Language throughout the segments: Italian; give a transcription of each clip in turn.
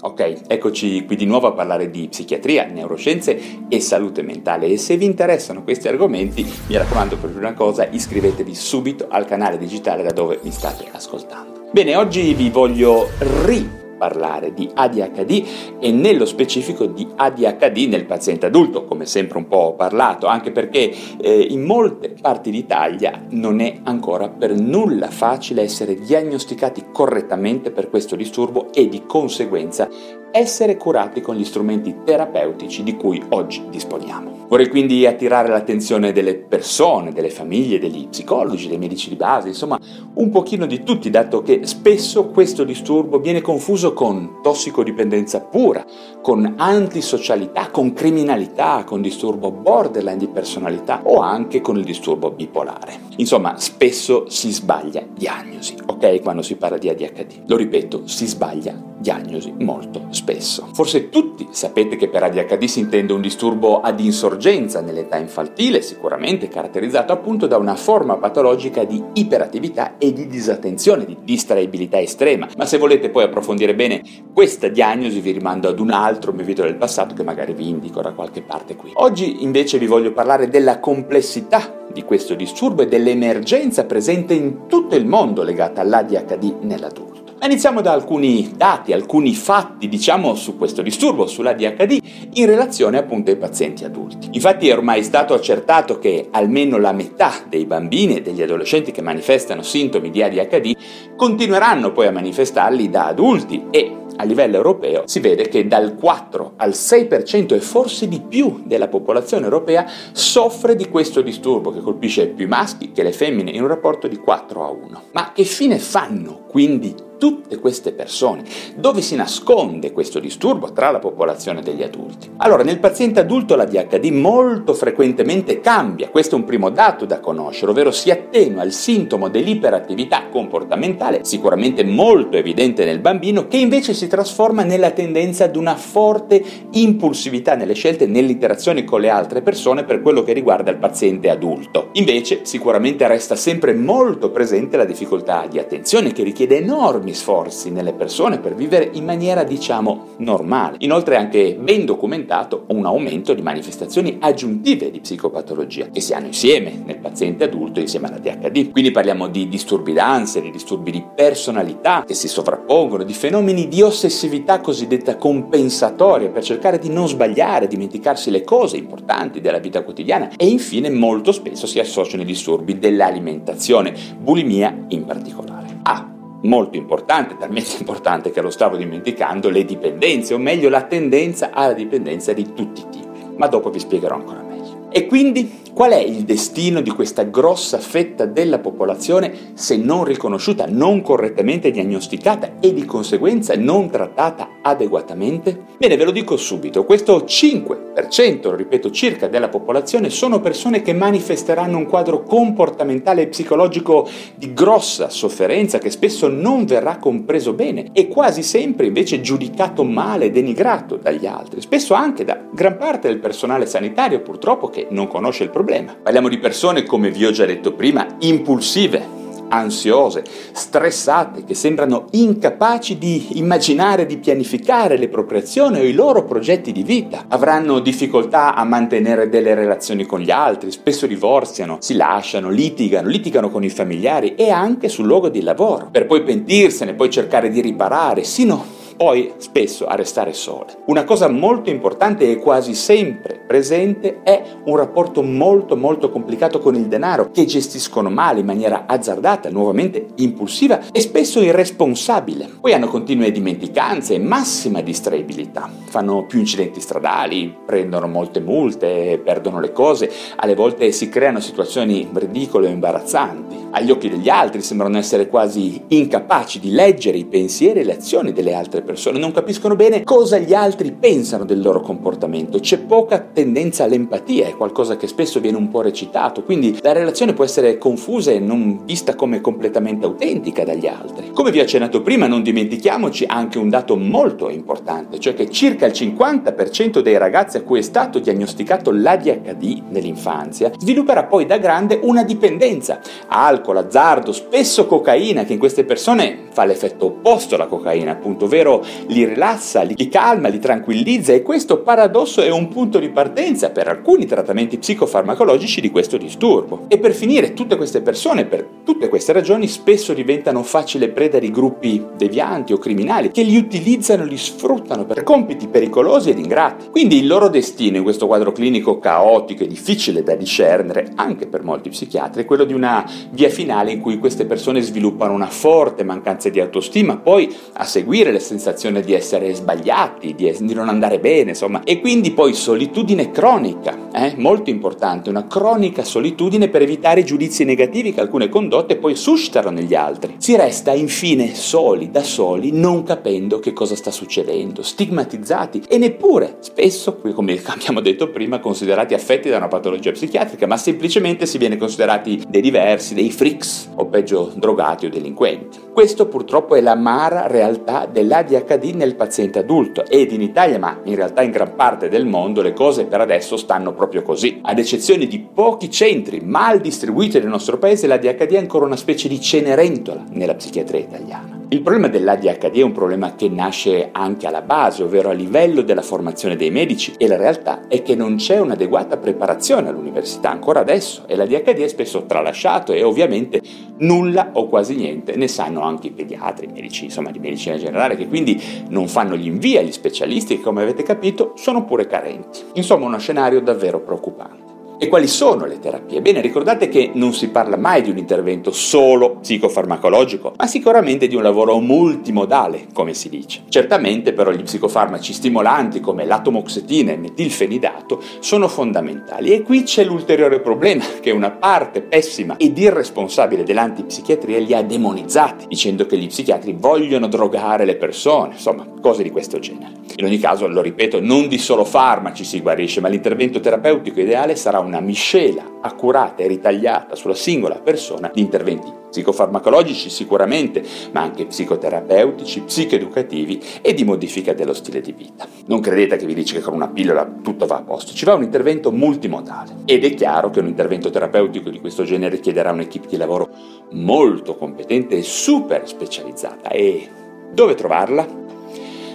Ok, eccoci qui di nuovo a parlare di psichiatria, neuroscienze e salute mentale e se vi interessano questi argomenti mi raccomando per prima cosa iscrivetevi subito al canale digitale da dove mi state ascoltando. Bene, oggi vi voglio ri parlare di ADHD e nello specifico di ADHD nel paziente adulto, come sempre un po' ho parlato, anche perché eh, in molte parti d'Italia non è ancora per nulla facile essere diagnosticati correttamente per questo disturbo e di conseguenza essere curati con gli strumenti terapeutici di cui oggi disponiamo. Vorrei quindi attirare l'attenzione delle persone, delle famiglie, degli psicologi, dei medici di base, insomma un pochino di tutti, dato che spesso questo disturbo viene confuso con tossicodipendenza pura, con antisocialità, con criminalità, con disturbo borderline di personalità o anche con il disturbo bipolare. Insomma, spesso si sbaglia diagnosi, ok? Quando si parla di ADHD. Lo ripeto, si sbaglia diagnosi molto spesso. Forse tutti sapete che per ADHD si intende un disturbo ad insorgenza nell'età infantile, sicuramente caratterizzato appunto da una forma patologica di iperattività e di disattenzione, di distraibilità estrema. Ma se volete poi approfondire bene questa diagnosi vi rimando ad un altro mio video del passato che magari vi indico da qualche parte qui. Oggi invece vi voglio parlare della complessità di questo disturbo e dell'emergenza presente in tutto il mondo legata all'ADHD nell'adulto. Ma iniziamo da alcuni dati, alcuni fatti, diciamo, su questo disturbo, sull'ADHD, in relazione appunto ai pazienti adulti. Infatti è ormai stato accertato che almeno la metà dei bambini e degli adolescenti che manifestano sintomi di ADHD continueranno poi a manifestarli da adulti e a livello europeo si vede che dal 4 al 6% e forse di più della popolazione europea soffre di questo disturbo che colpisce più i maschi che le femmine in un rapporto di 4 a 1. Ma che fine fanno quindi tutte queste persone? Dove si nasconde questo disturbo tra la popolazione degli adulti? Allora, nel paziente adulto la DHD molto frequentemente cambia, questo è un primo dato da conoscere, ovvero si attenua il sintomo dell'iperattività comportamentale, sicuramente molto evidente nel bambino, che invece si trasforma nella tendenza ad una forte impulsività nelle scelte, nelle interazioni con le altre persone per quello che riguarda il paziente adulto. Invece, sicuramente resta sempre molto presente la difficoltà di attenzione che richiede enormi enormi sforzi nelle persone per vivere in maniera diciamo normale. Inoltre è anche ben documentato un aumento di manifestazioni aggiuntive di psicopatologia che si hanno insieme nel paziente adulto insieme alla DHD. Quindi parliamo di disturbi d'ansia, di disturbi di personalità che si sovrappongono, di fenomeni di ossessività cosiddetta compensatoria per cercare di non sbagliare, dimenticarsi le cose importanti della vita quotidiana e infine molto spesso si associano i disturbi dell'alimentazione, bulimia in particolare. Ah, molto importante, talmente importante che lo stavo dimenticando, le dipendenze, o meglio la tendenza alla dipendenza di tutti i tipi. Ma dopo vi spiegherò ancora meglio. E quindi Qual è il destino di questa grossa fetta della popolazione se non riconosciuta, non correttamente diagnosticata e di conseguenza non trattata adeguatamente? Bene, ve lo dico subito, questo 5%, lo ripeto, circa della popolazione sono persone che manifesteranno un quadro comportamentale e psicologico di grossa sofferenza che spesso non verrà compreso bene e quasi sempre invece giudicato male, denigrato dagli altri, spesso anche da gran parte del personale sanitario purtroppo che non conosce il problema. Parliamo di persone, come vi ho già detto prima, impulsive, ansiose, stressate, che sembrano incapaci di immaginare, di pianificare le proprie azioni o i loro progetti di vita. Avranno difficoltà a mantenere delle relazioni con gli altri, spesso divorziano, si lasciano, litigano, litigano con i familiari e anche sul luogo di lavoro, per poi pentirsene, poi cercare di riparare, sino poi spesso a restare sole. Una cosa molto importante e quasi sempre presente è un rapporto molto molto complicato con il denaro che gestiscono male in maniera azzardata, nuovamente impulsiva e spesso irresponsabile. Poi hanno continue dimenticanze e massima distraibilità. Fanno più incidenti stradali, prendono molte multe, perdono le cose, alle volte si creano situazioni ridicole o imbarazzanti. Agli occhi degli altri sembrano essere quasi incapaci di leggere i pensieri e le azioni delle altre persone persone, non capiscono bene cosa gli altri pensano del loro comportamento, c'è poca tendenza all'empatia, è qualcosa che spesso viene un po' recitato, quindi la relazione può essere confusa e non vista come completamente autentica dagli altri. Come vi ho accennato prima, non dimentichiamoci anche un dato molto importante, cioè che circa il 50% dei ragazzi a cui è stato diagnosticato l'ADHD nell'infanzia svilupperà poi da grande una dipendenza. Alcol, azzardo, spesso cocaina, che in queste persone fa l'effetto opposto alla cocaina, appunto, ovvero li rilassa, li calma, li tranquillizza e questo paradosso è un punto di partenza per alcuni trattamenti psicofarmacologici di questo disturbo. E per finire, tutte queste persone, per tutte queste ragioni, spesso diventano facile preda di gruppi devianti o criminali che li utilizzano e li sfruttano per compiti pericolosi ed ingrati. Quindi il loro destino in questo quadro clinico caotico e difficile da discernere, anche per molti psichiatri, è quello di una via finale in cui queste persone sviluppano una forte mancanza di autostima, poi a seguire la sensazione di essere sbagliati, di, di non andare bene, insomma, e quindi poi solitudine cronica, eh? molto importante, una cronica solitudine per evitare giudizi negativi che alcune condotte poi suscitano negli altri. Si resta infine soli, da soli, non capendo che cosa sta succedendo, stigmatizzati e neppure spesso, come abbiamo detto prima, considerati affetti da una patologia psichiatrica, ma semplicemente si viene considerati dei diversi, dei freaks o peggio drogati o delinquenti. Questo purtroppo è l'amara realtà dell'ADHD nel paziente adulto ed in Italia, ma in realtà in gran parte del mondo, le cose per adesso stanno proprio così. Ad eccezione di pochi centri mal distribuiti nel nostro paese, l'ADHD è ancora una specie di cenerentola nella psichiatria italiana. Il problema dell'ADHD è un problema che nasce anche alla base, ovvero a livello della formazione dei medici e la realtà è che non c'è un'adeguata preparazione all'università ancora adesso e l'ADHD è spesso tralasciato e ovviamente nulla o quasi niente ne sanno anche i pediatri, i medici, insomma di medicina generale che quindi non fanno gli invii agli specialisti che come avete capito sono pure carenti. Insomma uno scenario davvero preoccupante. E quali sono le terapie? Bene, ricordate che non si parla mai di un intervento solo psicofarmacologico, ma sicuramente di un lavoro multimodale, come si dice. Certamente però gli psicofarmaci stimolanti come l'atomoxetina e il metilfenidato sono fondamentali e qui c'è l'ulteriore problema che una parte pessima ed irresponsabile dell'antipsichiatria li ha demonizzati, dicendo che gli psichiatri vogliono drogare le persone, insomma, cose di questo genere. In ogni caso, lo ripeto, non di solo farmaci si guarisce, ma l'intervento terapeutico ideale sarà un una miscela accurata e ritagliata sulla singola persona di interventi psicofarmacologici sicuramente, ma anche psicoterapeutici, psicoeducativi e di modifica dello stile di vita. Non credete che vi dice che con una pillola tutto va a posto, ci va un intervento multimodale ed è chiaro che un intervento terapeutico di questo genere chiederà un'equipe di lavoro molto competente e super specializzata e dove trovarla?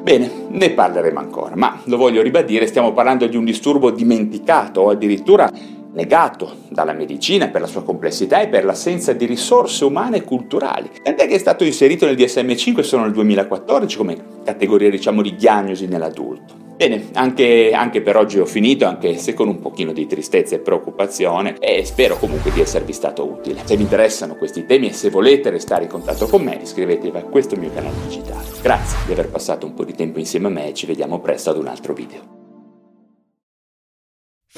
Bene, ne parleremo ancora, ma lo voglio ribadire, stiamo parlando di un disturbo dimenticato o addirittura negato dalla medicina per la sua complessità e per l'assenza di risorse umane e culturali. Tant'è che è stato inserito nel DSM5 solo nel 2014 come categoria diciamo di diagnosi nell'adulto. Bene, anche, anche, per oggi ho finito, anche se con un pochino di tristezza e preoccupazione, e spero comunque di esservi stato utile. Se vi interessano questi temi e se volete restare in contatto con me, iscrivetevi a questo mio canale digitale. Grazie di aver passato un po' di tempo insieme a me e ci vediamo presto ad un altro video.